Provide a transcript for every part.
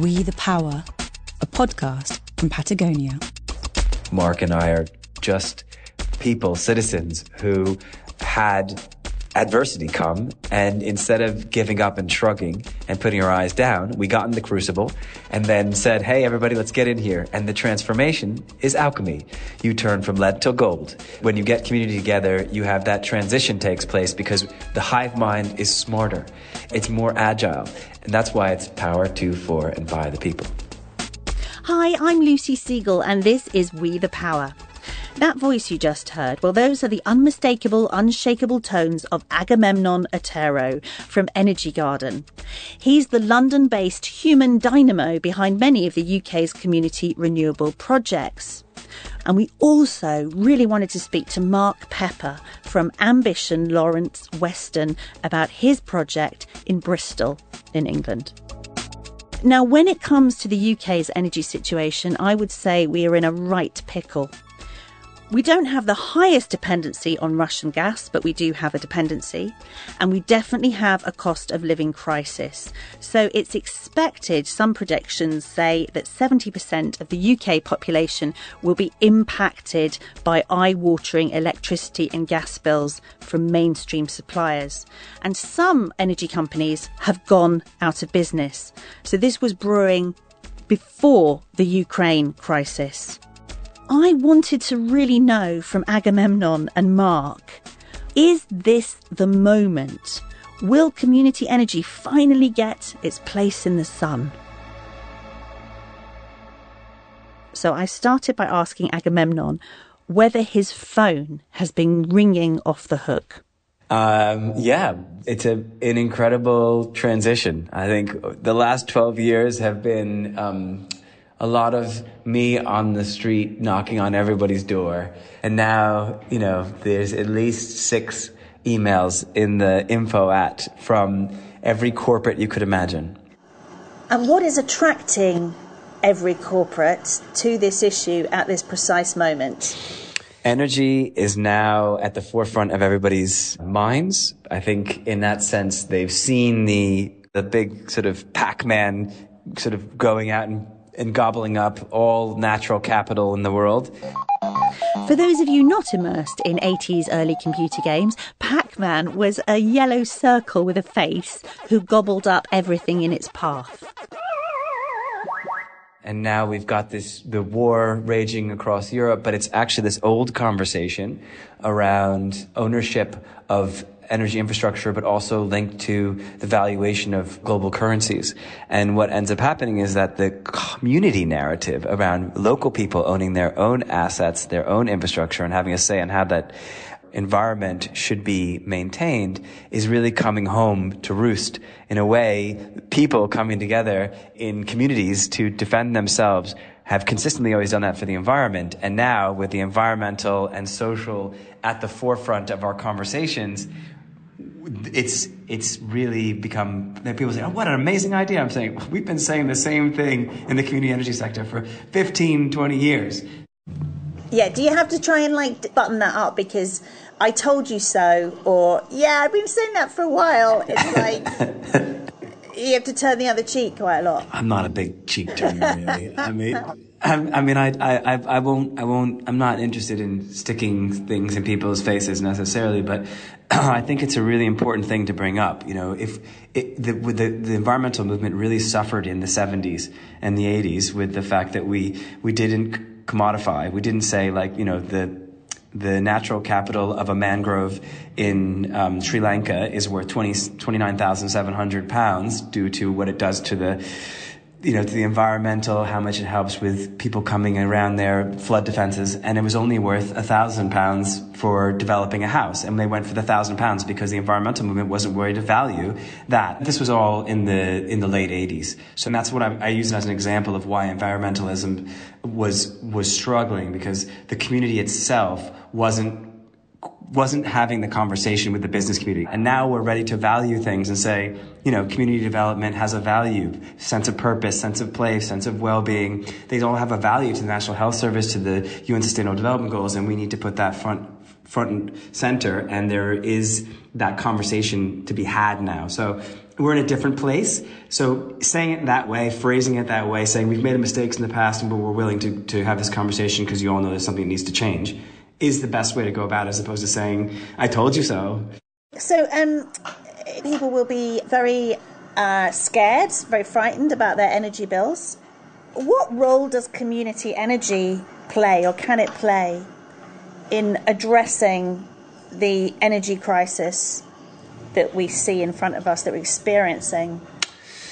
We the Power, a podcast from Patagonia. Mark and I are just people, citizens who had adversity come and instead of giving up and shrugging and putting our eyes down, we got in the crucible and then said, Hey, everybody, let's get in here. And the transformation is alchemy. You turn from lead to gold. When you get community together, you have that transition takes place because the hive mind is smarter. It's more agile. And that's why it's power to, for, and by the people. Hi, I'm Lucy Siegle, and this is We the Power. That voice you just heard, well, those are the unmistakable, unshakable tones of Agamemnon Otero from Energy Garden. He's the London based human dynamo behind many of the UK's community renewable projects. And we also really wanted to speak to Mark Pepper from Ambition Lawrence Weston about his project in Bristol, in England. Now, when it comes to the UK's energy situation, I would say we are in a right pickle. We don't have the highest dependency on Russian gas, but we do have a dependency. And we definitely have a cost of living crisis. So it's expected, some predictions say that 70% of the UK population will be impacted by eye watering electricity and gas bills from mainstream suppliers. And some energy companies have gone out of business. So this was brewing before the Ukraine crisis. I wanted to really know from Agamemnon and Mark is this the moment? Will community energy finally get its place in the sun? So I started by asking Agamemnon whether his phone has been ringing off the hook. Um, yeah, it's a, an incredible transition. I think the last 12 years have been um, a lot of me on the street knocking on everybody's door. And now, you know, there's at least six emails in the info at from every corporate you could imagine. And what is attracting every corporate to this issue at this precise moment? Energy is now at the forefront of everybody's minds. I think in that sense, they've seen the, the big sort of Pac-Man sort of going out and and gobbling up all natural capital in the world. For those of you not immersed in 80s early computer games, Pac Man was a yellow circle with a face who gobbled up everything in its path. And now we've got this, the war raging across Europe, but it's actually this old conversation around ownership of energy infrastructure, but also linked to the valuation of global currencies. And what ends up happening is that the community narrative around local people owning their own assets, their own infrastructure, and having a say on how that environment should be maintained is really coming home to roost in a way people coming together in communities to defend themselves have consistently always done that for the environment and now with the environmental and social at the forefront of our conversations it's it's really become that people say, "Oh, what an amazing idea!" I'm saying we've been saying the same thing in the community energy sector for 15, 20 years. Yeah, do you have to try and like button that up because I told you so, or yeah, I've been saying that for a while. It's like you have to turn the other cheek quite a lot. I'm not a big cheek turner, really. I mean. I, mean, I, I, I won't, I won't, I'm not interested in sticking things in people's faces necessarily, but I think it's a really important thing to bring up. You know, if it, the, the, the environmental movement really suffered in the 70s and the 80s with the fact that we, we didn't commodify, we didn't say like, you know, the, the natural capital of a mangrove in um, Sri Lanka is worth 20, 29,700 pounds due to what it does to the you know, to the environmental, how much it helps with people coming around their flood defenses, and it was only worth a thousand pounds for developing a house, and they went for the thousand pounds because the environmental movement wasn't worried to value that. This was all in the in the late '80s, so that's what I, I use as an example of why environmentalism was was struggling because the community itself wasn't wasn't having the conversation with the business community. And now we're ready to value things and say, you know, community development has a value, sense of purpose, sense of place, sense of well-being. They all have a value to the National Health Service, to the UN Sustainable Development Goals, and we need to put that front, front and center. And there is that conversation to be had now. So we're in a different place. So saying it that way, phrasing it that way, saying we've made mistakes in the past and we're willing to, to have this conversation because you all know there's something that needs to change is the best way to go about it as opposed to saying, I told you so. So, um, people will be very uh, scared, very frightened about their energy bills. What role does community energy play or can it play in addressing the energy crisis that we see in front of us, that we're experiencing?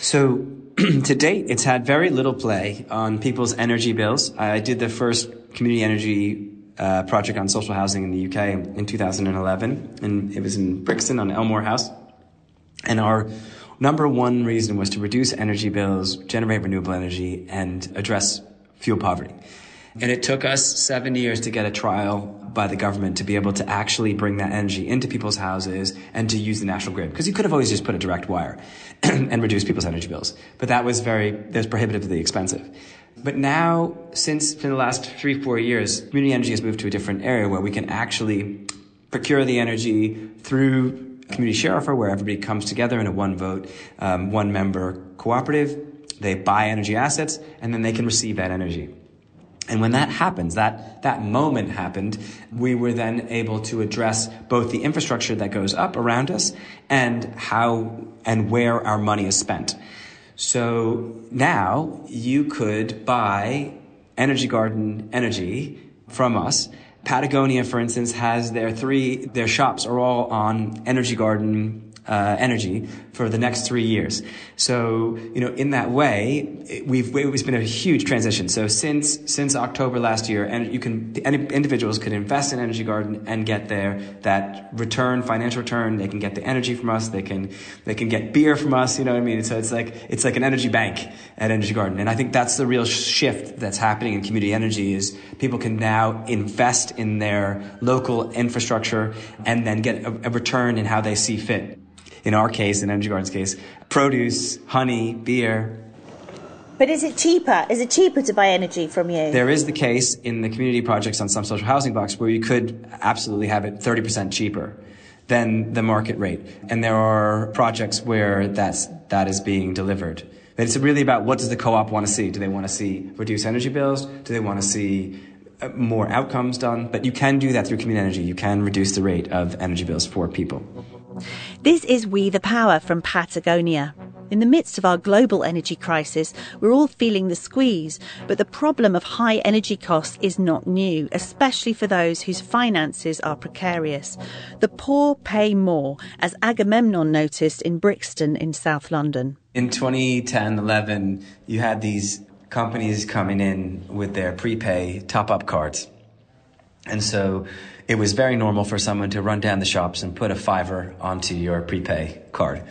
So, to date, it's had very little play on people's energy bills. I did the first community energy uh, project on social housing in the UK in 2011, and it was in Brixton on Elmore House. And our number one reason was to reduce energy bills, generate renewable energy, and address fuel poverty. And it took us seven years to get a trial by the government to be able to actually bring that energy into people's houses and to use the national grid. Because you could have always just put a direct wire and reduce people's energy bills. But that was very, that was prohibitively expensive. But now, since in the last three, four years, community energy has moved to a different area where we can actually procure the energy through community share offer, where everybody comes together in a one vote, um, one member cooperative. They buy energy assets and then they can receive that energy. And when that happens, that, that moment happened, we were then able to address both the infrastructure that goes up around us and how and where our money is spent. So now you could buy Energy Garden energy from us. Patagonia, for instance, has their three, their shops are all on Energy Garden uh, energy for the next three years. So, you know, in that way, we've it's been a huge transition. So since since October last year, and you can individuals could invest in Energy Garden and get there that return, financial return. They can get the energy from us. They can they can get beer from us. You know what I mean? So it's like it's like an energy bank at Energy Garden, and I think that's the real shift that's happening in community energy. Is people can now invest in their local infrastructure and then get a, a return in how they see fit in our case, in Energy Garden's case, produce, honey, beer. But is it cheaper? Is it cheaper to buy energy from you? There is the case in the community projects on some social housing blocks where you could absolutely have it 30% cheaper than the market rate. And there are projects where that's, that is being delivered. But it's really about what does the co-op want to see? Do they want to see reduced energy bills? Do they want to see uh, more outcomes done? But you can do that through community energy. You can reduce the rate of energy bills for people. This is We the Power from Patagonia. In the midst of our global energy crisis, we're all feeling the squeeze, but the problem of high energy costs is not new, especially for those whose finances are precarious. The poor pay more, as Agamemnon noticed in Brixton in South London. In 2010 11, you had these companies coming in with their prepay top up cards. And so it was very normal for someone to run down the shops and put a fiver onto your prepay card.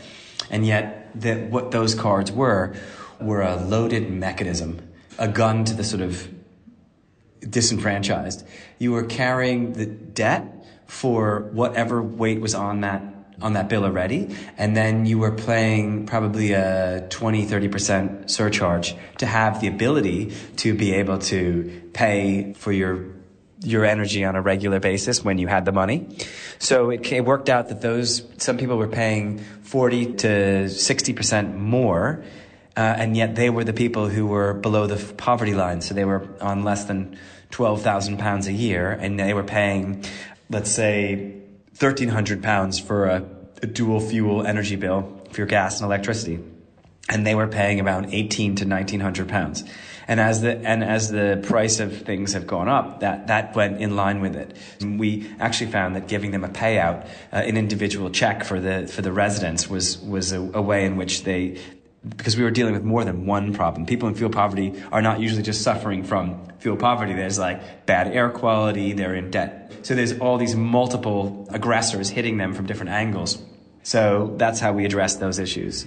And yet, the, what those cards were, were a loaded mechanism, a gun to the sort of disenfranchised. You were carrying the debt for whatever weight was on that on that bill already and then you were paying probably a 20 30% surcharge to have the ability to be able to pay for your your energy on a regular basis when you had the money. So it, it worked out that those, some people were paying 40 to 60% more, uh, and yet they were the people who were below the poverty line. So they were on less than 12,000 pounds a year, and they were paying, let's say, 1,300 pounds for a, a dual fuel energy bill for your gas and electricity. And they were paying about 18 to 1,900 pounds. And as the and as the price of things have gone up, that that went in line with it. We actually found that giving them a payout, uh, an individual check for the for the residents, was was a, a way in which they because we were dealing with more than one problem. People in fuel poverty are not usually just suffering from fuel poverty. There's like bad air quality, they're in debt. So there's all these multiple aggressors hitting them from different angles. So that's how we address those issues.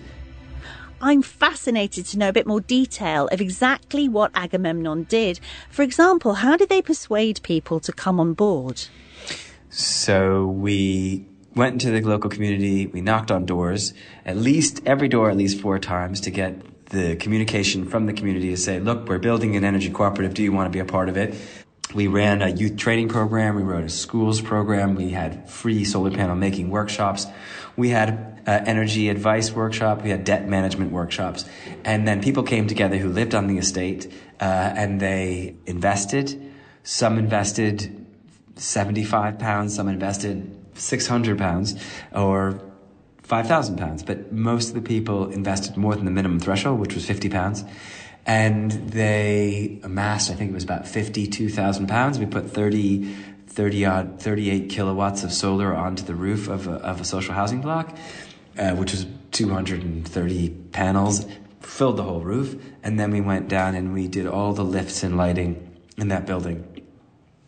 I'm fascinated to know a bit more detail of exactly what Agamemnon did. For example, how did they persuade people to come on board? So we went into the local community, we knocked on doors, at least every door at least four times to get the communication from the community to say, look, we're building an energy cooperative. Do you want to be a part of it? We ran a youth training program. We wrote a schools program. We had free solar panel making workshops. We had uh, energy advice workshop. We had debt management workshops. And then people came together who lived on the estate, uh, and they invested. Some invested 75 pounds, some invested 600 pounds, or 5,000 pounds. But most of the people invested more than the minimum threshold, which was 50 pounds and they amassed, I think it was about 52,000 pounds. We put 30, 30 odd, 38 kilowatts of solar onto the roof of a, of a social housing block, uh, which was 230 panels, filled the whole roof. And then we went down and we did all the lifts and lighting in that building.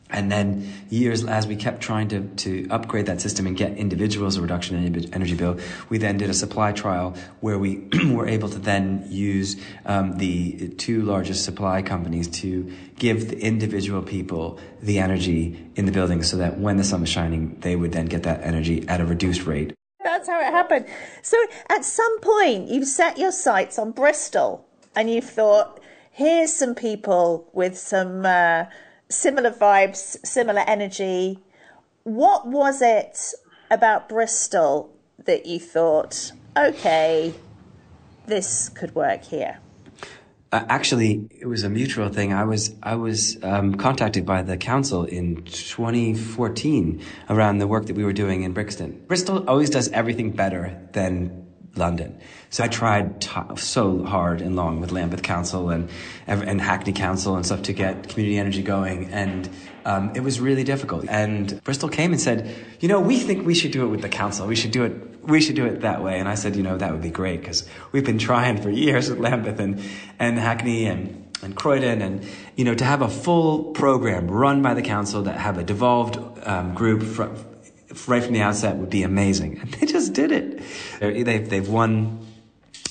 And then years as we kept trying to, to upgrade that system and get individuals a reduction in energy bill, we then did a supply trial where we were able to then use um, the two largest supply companies to give the individual people the energy in the building so that when the sun was shining, they would then get that energy at a reduced rate. That's how it happened. So at some point, you've set your sights on Bristol and you've thought, here's some people with some. Uh, similar vibes, similar energy. What was it about Bristol that you thought, okay, this could work here? Uh, actually, it was a mutual thing. I was I was um, contacted by the council in 2014 around the work that we were doing in Brixton. Bristol always does everything better than London. So I tried t- so hard and long with Lambeth Council and and Hackney Council and stuff to get community energy going, and um, it was really difficult. And Bristol came and said, you know, we think we should do it with the council. We should do it. We should do it that way. And I said, you know, that would be great because we've been trying for years with Lambeth and and Hackney and and Croydon, and you know, to have a full program run by the council that have a devolved um, group right from the outset would be amazing. And they just did it. They've, they've won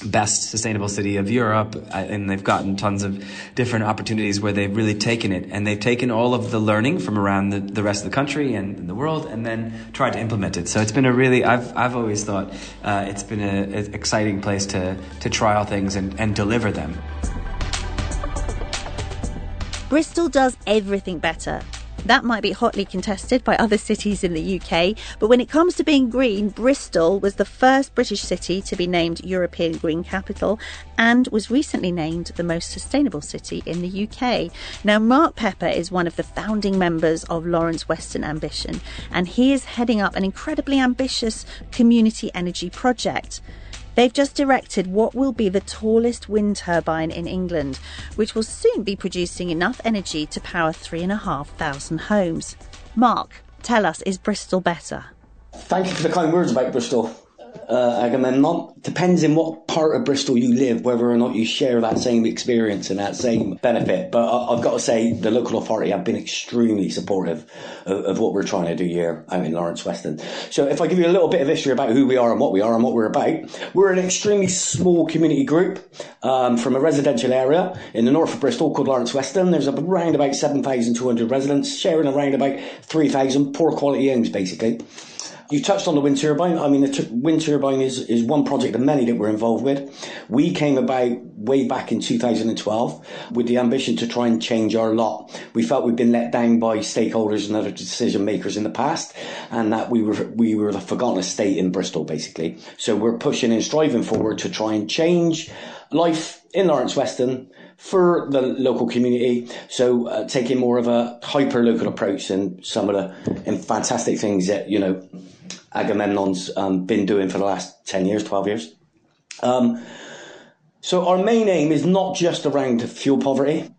best sustainable city of Europe, uh, and they've gotten tons of different opportunities where they've really taken it, and they've taken all of the learning from around the, the rest of the country and, the world, and then tried to implement it. So it's been a really, I've, I've always thought uh, it's been an exciting place to, to trial things and, and deliver them. Bristol does everything better that might be hotly contested by other cities in the UK, but when it comes to being green, Bristol was the first British city to be named European Green Capital and was recently named the most sustainable city in the UK. Now, Mark Pepper is one of the founding members of Lawrence Weston Ambition, and he is heading up an incredibly ambitious community energy project. They've just erected what will be the tallest wind turbine in England, which will soon be producing enough energy to power 3,500 homes. Mark, tell us, is Bristol better? Thank you for the kind words about Bristol uh, Agamemnon. Depends in what part of Bristol you live, whether or not you share that same experience and that same benefit. But I, have got to say, the local authority have been extremely supportive of, of, what we're trying to do here out in Lawrence Weston. So if I give you a little bit of history about who we are and what we are and what we're about, we're an extremely small community group um, from a residential area in the north of Bristol called Lawrence Weston. There's around about 7,200 residents sharing around about 3,000 poor quality homes, basically. You touched on the wind turbine. I mean, the t- wind turbine is, is one project of many that we're involved with. We came about way back in 2012 with the ambition to try and change our lot. We felt we'd been let down by stakeholders and other decision makers in the past, and that we were we were the forgotten estate in Bristol, basically. So we're pushing and striving forward to try and change life in Lawrence Weston for the local community. So uh, taking more of a hyper local approach and some of the fantastic things that you know Agamemnon's um, been doing for the last 10 years, 12 years. Um, so our main aim is not just around fuel poverty,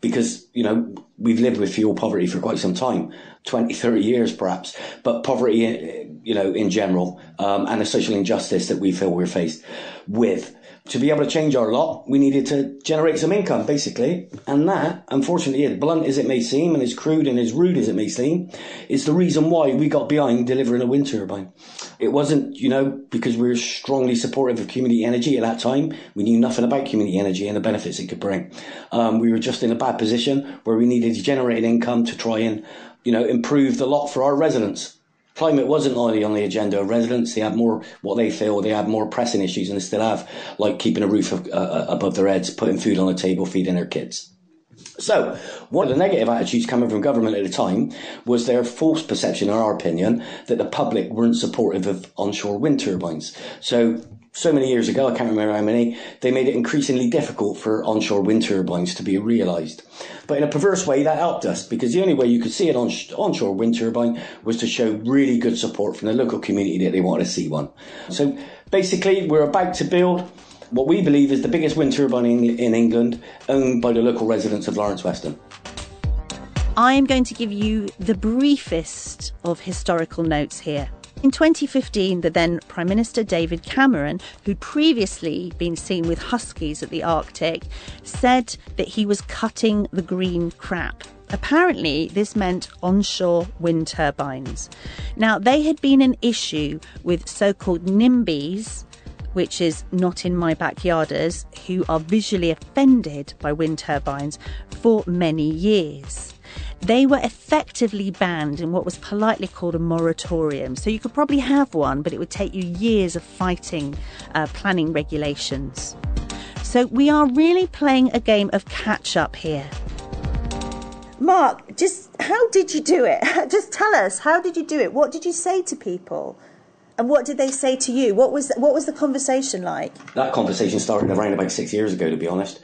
because, you know, we've lived with fuel poverty for quite some time, 20, 30 years perhaps, but poverty, you know, in general, um, and the social injustice that we feel we're faced with to be able to change our lot, we needed to generate some income, basically. And that, unfortunately, as blunt as it may seem, and as crude and as rude as it may seem, is the reason why we got behind delivering a wind turbine. It wasn't, you know, because we were strongly supportive of community energy at that time. We knew nothing about community energy and the benefits it could bring. Um, we were just in a bad position where we needed to generate income to try and, you know, improve the lot for our residents climate wasn't only on the agenda of residents. They had more, what they feel, they had more pressing issues and they still have, like keeping a roof of, uh, uh, above their heads, putting food on the table, feeding their kids. So, one of the negative attitudes coming from government at the time was their false perception, in our opinion, that the public weren't supportive of onshore wind turbines. So, so many years ago, I can't remember how many, they made it increasingly difficult for onshore wind turbines to be realised. But in a perverse way, that helped us because the only way you could see an onshore wind turbine was to show really good support from the local community that they wanted to see one. So basically, we're about to build what we believe is the biggest wind turbine in, in England, owned by the local residents of Lawrence Weston. I am going to give you the briefest of historical notes here. In 2015, the then Prime Minister David Cameron, who'd previously been seen with huskies at the Arctic, said that he was cutting the green crap. Apparently, this meant onshore wind turbines. Now, they had been an issue with so called NIMBYs, which is not in my backyarders, who are visually offended by wind turbines for many years. They were effectively banned in what was politely called a moratorium. So you could probably have one, but it would take you years of fighting uh, planning regulations. So we are really playing a game of catch up here. Mark, just how did you do it? Just tell us, how did you do it? What did you say to people? And what did they say to you? What was what was the conversation like? That conversation started around about six years ago, to be honest.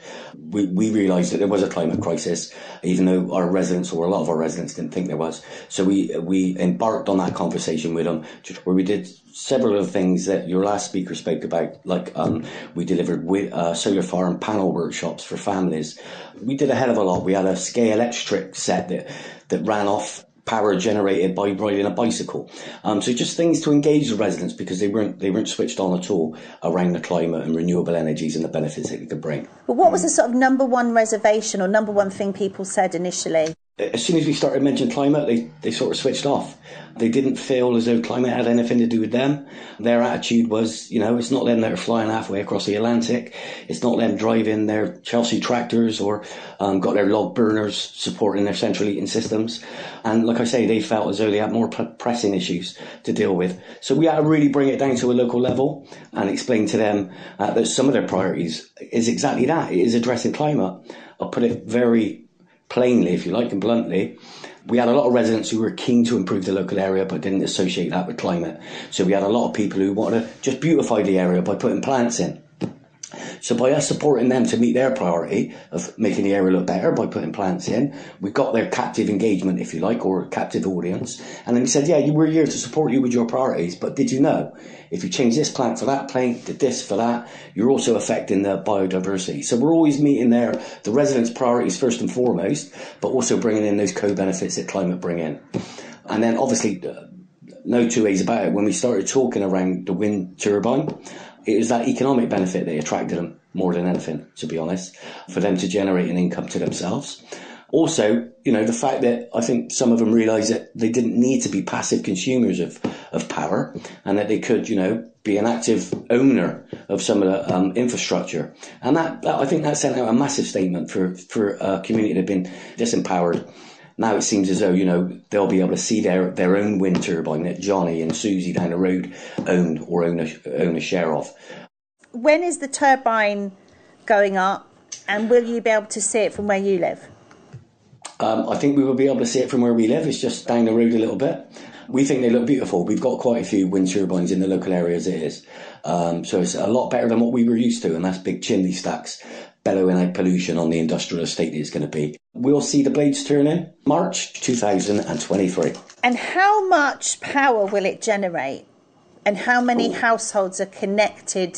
We, we realised that there was a climate crisis, even though our residents, or a lot of our residents, didn't think there was. So we we embarked on that conversation with them, where we did several of the things that your last speaker spoke about, like um, we delivered uh, solar farm panel workshops for families. We did a hell of a lot. We had a SKA electric set that that ran off power generated by riding a bicycle. Um, so just things to engage the residents because they weren't they weren't switched on at all around the climate and renewable energies and the benefits that it could bring. But what was the sort of number one reservation or number one thing people said initially? As soon as we started mentioning climate, they, they sort of switched off. They didn't feel as though climate had anything to do with them. Their attitude was, you know, it's not them that are flying halfway across the Atlantic. It's not them driving their Chelsea tractors or um, got their log burners supporting their central heating systems. And like I say, they felt as though they had more pressing issues to deal with. So we had to really bring it down to a local level and explain to them uh, that some of their priorities is exactly that. It is addressing climate. I'll put it very plainly, if you like, and bluntly, we had a lot of residents who were keen to improve the local area but didn't associate that with climate. So we had a lot of people who wanted to just beautify the area by putting plants in. So by us supporting them to meet their priority of making the area look better by putting plants in, we got their captive engagement, if you like, or captive audience. And then we said, yeah, we're here to support you with your priorities, but did you know if you change this plant for that plant, did this for that, you're also affecting the biodiversity. So we're always meeting their, the residents' priorities first and foremost, but also bringing in those co-benefits that climate bring in. And then obviously, uh, no two ways about it. When we started talking around the wind turbine, it was that economic benefit that attracted them more than anything, to be honest, for them to generate an income to themselves. Also, you know, the fact that I think some of them realised that they didn't need to be passive consumers of, of power and that they could, you know, be an active owner of some of the um, infrastructure. And that, I think that sent out a massive statement for, for a community that had been disempowered now it seems as though you know they'll be able to see their, their own wind turbine that Johnny and Susie down the road own or own a, own a share of. When is the turbine going up, and will you be able to see it from where you live? Um, I think we will be able to see it from where we live. It's just down the road a little bit. We think they look beautiful. We've got quite a few wind turbines in the local area as it is. Um, so it's a lot better than what we were used to, and that's big chimney stacks bellowing out pollution on the industrial estate is going to be. We'll see the blades turn in March 2023. And how much power will it generate? And how many Ooh. households are connected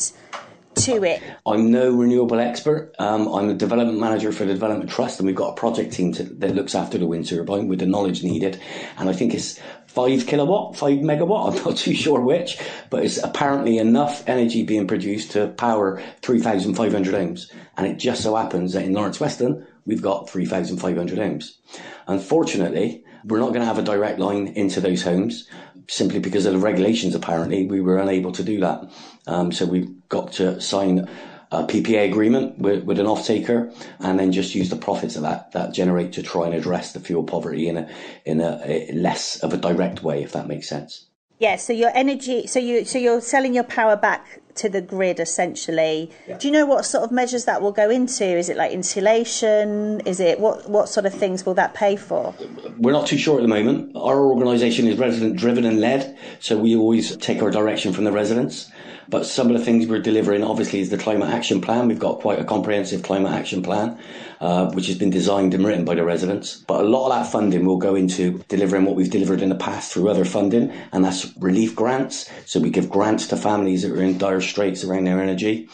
to it? I'm no renewable expert. Um, I'm a development manager for the Development Trust, and we've got a project team to, that looks after the wind turbine with the knowledge needed. And I think it's five kilowatt, five megawatt, I'm not too sure which, but it's apparently enough energy being produced to power 3,500 homes. And it just so happens that in Lawrence Weston, we've got 3,500 homes. Unfortunately, we're not going to have a direct line into those homes simply because of the regulations. Apparently, we were unable to do that. Um, so we've got to sign a PPA agreement with, with an off-taker and then just use the profits of that that generate to try and address the fuel poverty in a in a, a less of a direct way, if that makes sense. Yeah. So your energy. So you so you're selling your power back to the grid essentially. Do you know what sort of measures that will go into? Is it like insulation? Is it what what sort of things will that pay for? We're not too sure at the moment. Our organisation is resident driven and led, so we always take our direction from the residents. But some of the things we're delivering, obviously, is the climate action plan. We've got quite a comprehensive climate action plan, uh, which has been designed and written by the residents. But a lot of that funding will go into delivering what we've delivered in the past through other funding, and that's relief grants. So we give grants to families that are in dire straits around their energy.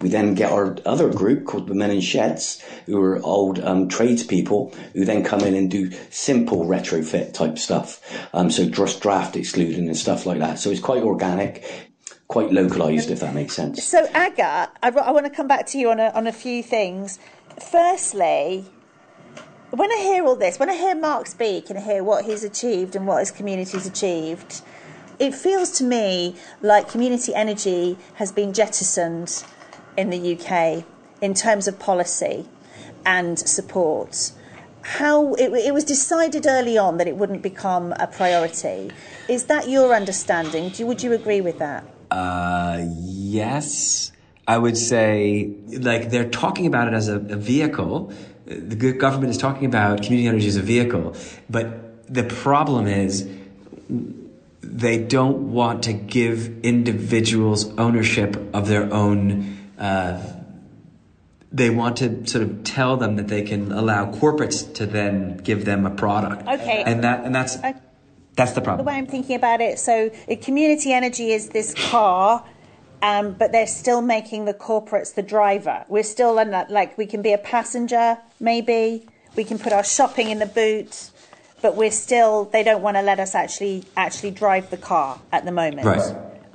We then get our other group called the Men in Sheds, who are old um, tradespeople who then come in and do simple retrofit type stuff. Um, so just draft excluding and stuff like that. So it's quite organic quite localised, if that makes sense. So, Aga, I, I want to come back to you on a, on a few things. Firstly, when I hear all this, when I hear Mark speak and I hear what he's achieved and what his community's achieved, it feels to me like community energy has been jettisoned in the UK in terms of policy and support. How it, it was decided early on that it wouldn't become a priority. Is that your understanding? Do, would you agree with that? Uh, yes. I would say, like, they're talking about it as a, a vehicle. The government is talking about community energy as a vehicle. But the problem is, they don't want to give individuals ownership of their own. Uh, they want to sort of tell them that they can allow corporates to then give them a product. Okay. And that and that's Okay. That's the problem. the way I'm thinking about it, so uh, community energy is this car, um, but they're still making the corporates the driver. We're still on that, like we can be a passenger, maybe we can put our shopping in the boot, but we're still they don't want to let us actually actually drive the car at the moment. Right.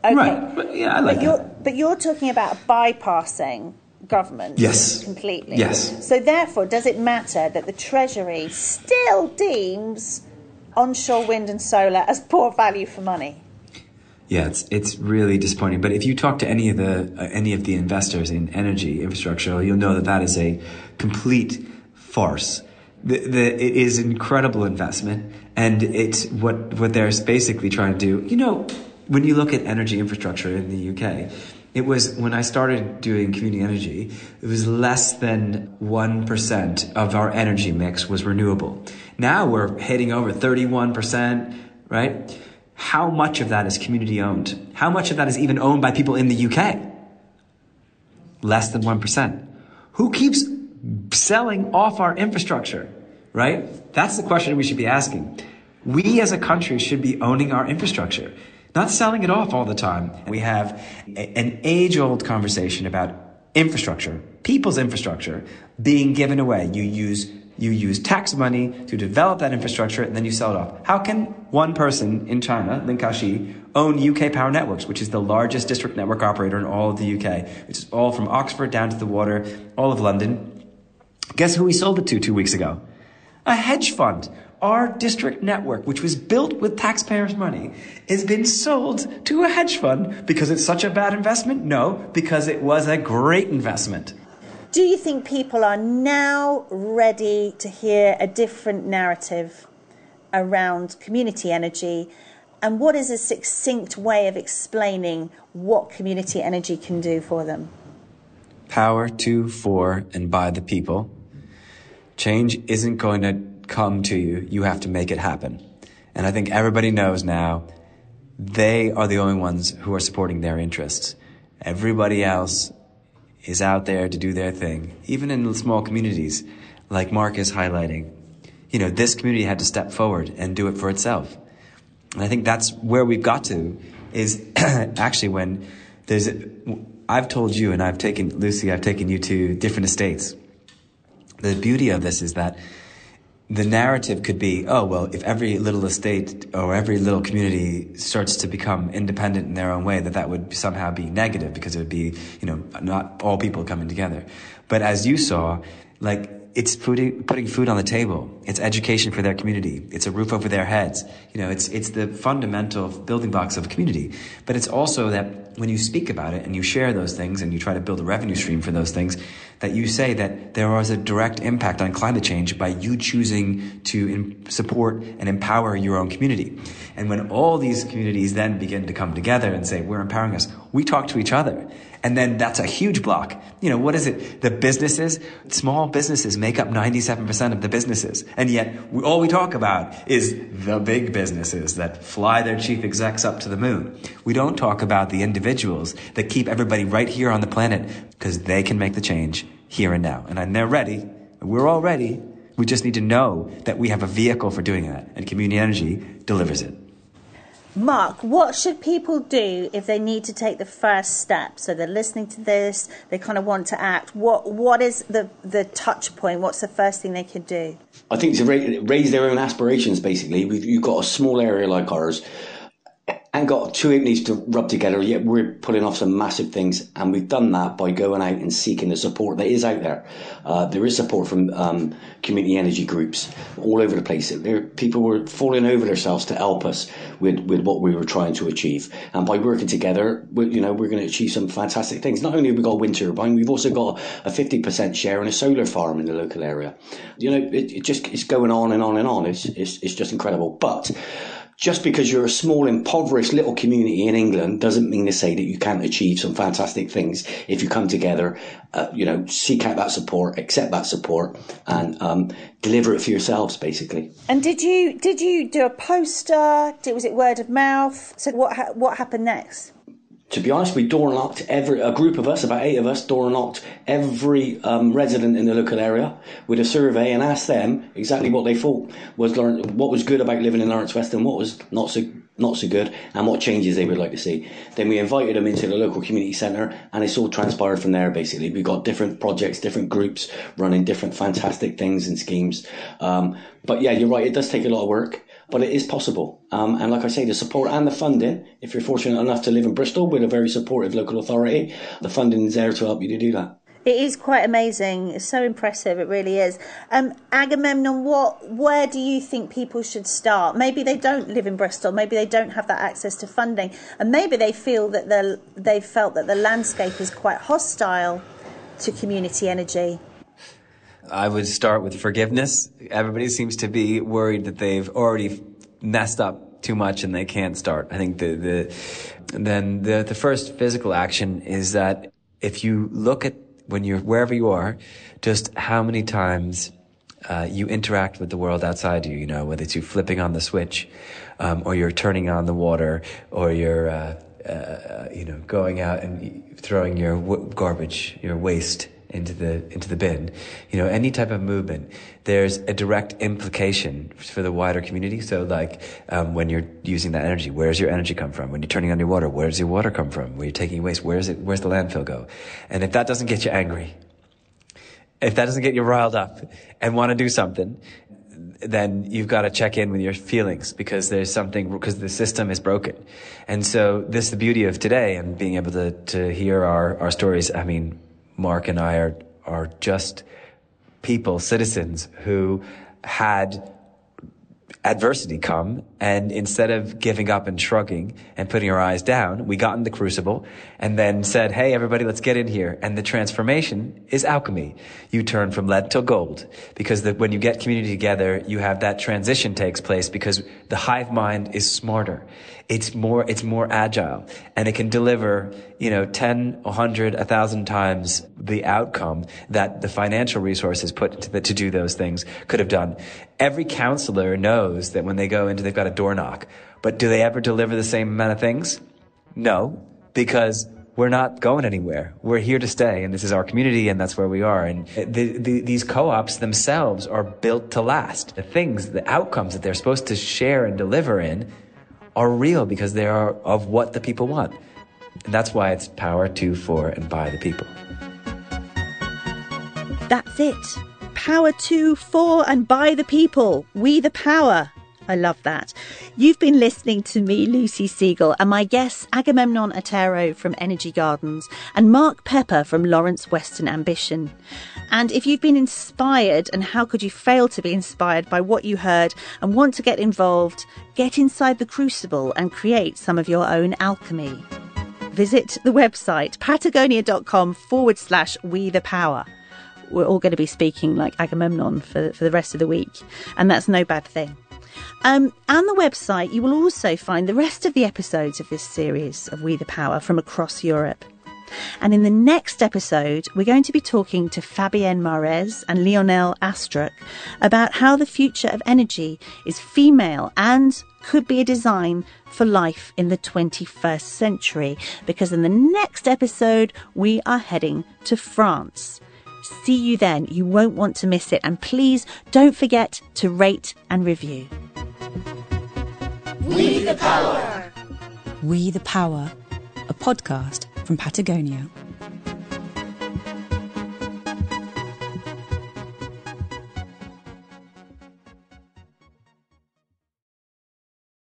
Okay. Right. But, yeah, I like But you're that. but you're talking about bypassing government. Yes. Completely. Yes. So therefore, does it matter that the Treasury still deems onshore wind and solar as poor value for money? Yeah, it's it's really disappointing. But if you talk to any of the uh, any of the investors in energy infrastructure, you'll know that that is a complete farce. The, the, it is incredible investment, and it's what what they're basically trying to do. You know, when you look at energy infrastructure in the UK, it was when I started doing community energy, it was less than one percent of our energy mix was renewable. Now we're hitting over thirty-one percent, right? How much of that is community owned? How much of that is even owned by people in the UK? Less than 1%. Who keeps selling off our infrastructure? Right? That's the question we should be asking. We as a country should be owning our infrastructure, not selling it off all the time. We have a- an age old conversation about infrastructure, people's infrastructure being given away. You use you use tax money to develop that infrastructure and then you sell it off. How can one person in China, Lin Ka-shi, own UK Power Networks, which is the largest district network operator in all of the UK, which is all from Oxford down to the water, all of London? Guess who we sold it to two weeks ago? A hedge fund. Our district network, which was built with taxpayers' money, has been sold to a hedge fund because it's such a bad investment? No, because it was a great investment. Do you think people are now ready to hear a different narrative around community energy? And what is a succinct way of explaining what community energy can do for them? Power to, for, and by the people. Change isn't going to come to you. You have to make it happen. And I think everybody knows now they are the only ones who are supporting their interests. Everybody else is out there to do their thing, even in small communities, like Mark is highlighting. You know, this community had to step forward and do it for itself. And I think that's where we've got to is actually when there's, I've told you and I've taken, Lucy, I've taken you to different estates. The beauty of this is that the narrative could be, oh, well, if every little estate or every little community starts to become independent in their own way, that that would somehow be negative because it would be, you know, not all people coming together. But as you saw, like, it's putting, putting food on the table. It's education for their community. It's a roof over their heads. You know, it's, it's the fundamental building blocks of a community. But it's also that when you speak about it and you share those things and you try to build a revenue stream for those things, that you say that there was a direct impact on climate change by you choosing to support and empower your own community. And when all these communities then begin to come together and say, we're empowering us, we talk to each other. And then that's a huge block. You know, what is it? The businesses, small businesses make up 97% of the businesses. And yet we, all we talk about is the big businesses that fly their chief execs up to the moon. We don't talk about the individuals that keep everybody right here on the planet because they can make the change here and now. And they're ready. We're all ready. We just need to know that we have a vehicle for doing that and community energy delivers it. Mark, what should people do if they need to take the first step? So they're listening to this, they kind of want to act. What what is the the touch point? What's the first thing they could do? I think to raise their own aspirations. Basically, We've, you've got a small area like ours and got two entities to rub together, yet we're pulling off some massive things. And we've done that by going out and seeking the support that is out there. Uh, there is support from um, community energy groups all over the place. There, people were falling over themselves to help us with, with what we were trying to achieve. And by working together, we, you know, we're going to achieve some fantastic things. Not only have we got wind turbine, we've also got a 50% share in a solar farm in the local area. You know, it, it just, it's going on and on and on. It's, it's, it's just incredible. But, just because you're a small, impoverished little community in England doesn't mean to say that you can't achieve some fantastic things if you come together, uh, you know, seek out that support, accept that support, and um, deliver it for yourselves, basically. And did you did you do a poster? Did, was it word of mouth? So what ha- what happened next? To be honest, we door knocked every a group of us, about eight of us, door knocked every um, resident in the local area with a survey and asked them exactly what they thought was what was good about living in Lawrence West and what was not so not so good, and what changes they would like to see. Then we invited them into the local community centre, and it's all transpired from there. Basically, we've got different projects, different groups running different fantastic things and schemes. Um, but yeah, you're right; it does take a lot of work but it is possible. Um, and like I say, the support and the funding, if you're fortunate enough to live in Bristol with a very supportive local authority, the funding is there to help you to do that. It is quite amazing. It's so impressive. It really is. Um, Agamemnon, what, where do you think people should start? Maybe they don't live in Bristol. Maybe they don't have that access to funding, and maybe they feel that the, they've felt that the landscape is quite hostile to community energy. I would start with forgiveness. Everybody seems to be worried that they've already messed up too much and they can't start. I think the, the, then the, the first physical action is that if you look at when you're wherever you are, just how many times uh, you interact with the world outside you, you know, whether it's you flipping on the switch, um, or you're turning on the water, or you're, uh, uh, you know, going out and throwing your w- garbage, your waste into the into the bin. You know, any type of movement, there's a direct implication for the wider community. So, like um, when you're using that energy, where does your energy come from? When you're turning on your water, where does your water come from? When you're taking waste, where's it? Where's the landfill go? And if that doesn't get you angry, if that doesn't get you riled up and want to do something, then you've got to check in with your feelings because there's something because the system is broken. And so this is the beauty of today and being able to to hear our our stories. I mean Mark and I are, are just people, citizens who had adversity come and instead of giving up and shrugging and putting our eyes down, we got in the crucible and then said, Hey, everybody, let's get in here. And the transformation is alchemy. You turn from lead to gold because the, when you get community together, you have that transition takes place because the hive mind is smarter. It's more, it's more agile and it can deliver, you know, 10, 100, 1,000 times the outcome that the financial resources put to, the, to do those things could have done. Every counselor knows that when they go into, they've got a door knock. But do they ever deliver the same amount of things? No, because we're not going anywhere. We're here to stay, and this is our community, and that's where we are. And the, the, these co-ops themselves are built to last. The things, the outcomes that they're supposed to share and deliver in are real because they are of what the people want. And that's why it's power to, for, and by the people. That's it. Power to, for, and by the people. We the power. I love that. You've been listening to me, Lucy Siegle, and my guests, Agamemnon Otero from Energy Gardens and Mark Pepper from Lawrence Weston Ambition. And if you've been inspired, and how could you fail to be inspired by what you heard and want to get involved, get inside the crucible and create some of your own alchemy visit the website patagonia.com forward slash we the power. We're all going to be speaking like Agamemnon for, for the rest of the week, and that's no bad thing. Um, on the website, you will also find the rest of the episodes of this series of We the Power from across Europe. And in the next episode, we're going to be talking to Fabienne Marez and Lionel Astruc about how the future of energy is female and could be a design for life in the 21st century. Because in the next episode, we are heading to France. See you then. You won't want to miss it. And please don't forget to rate and review. We the Power, We the Power, a podcast from Patagonia.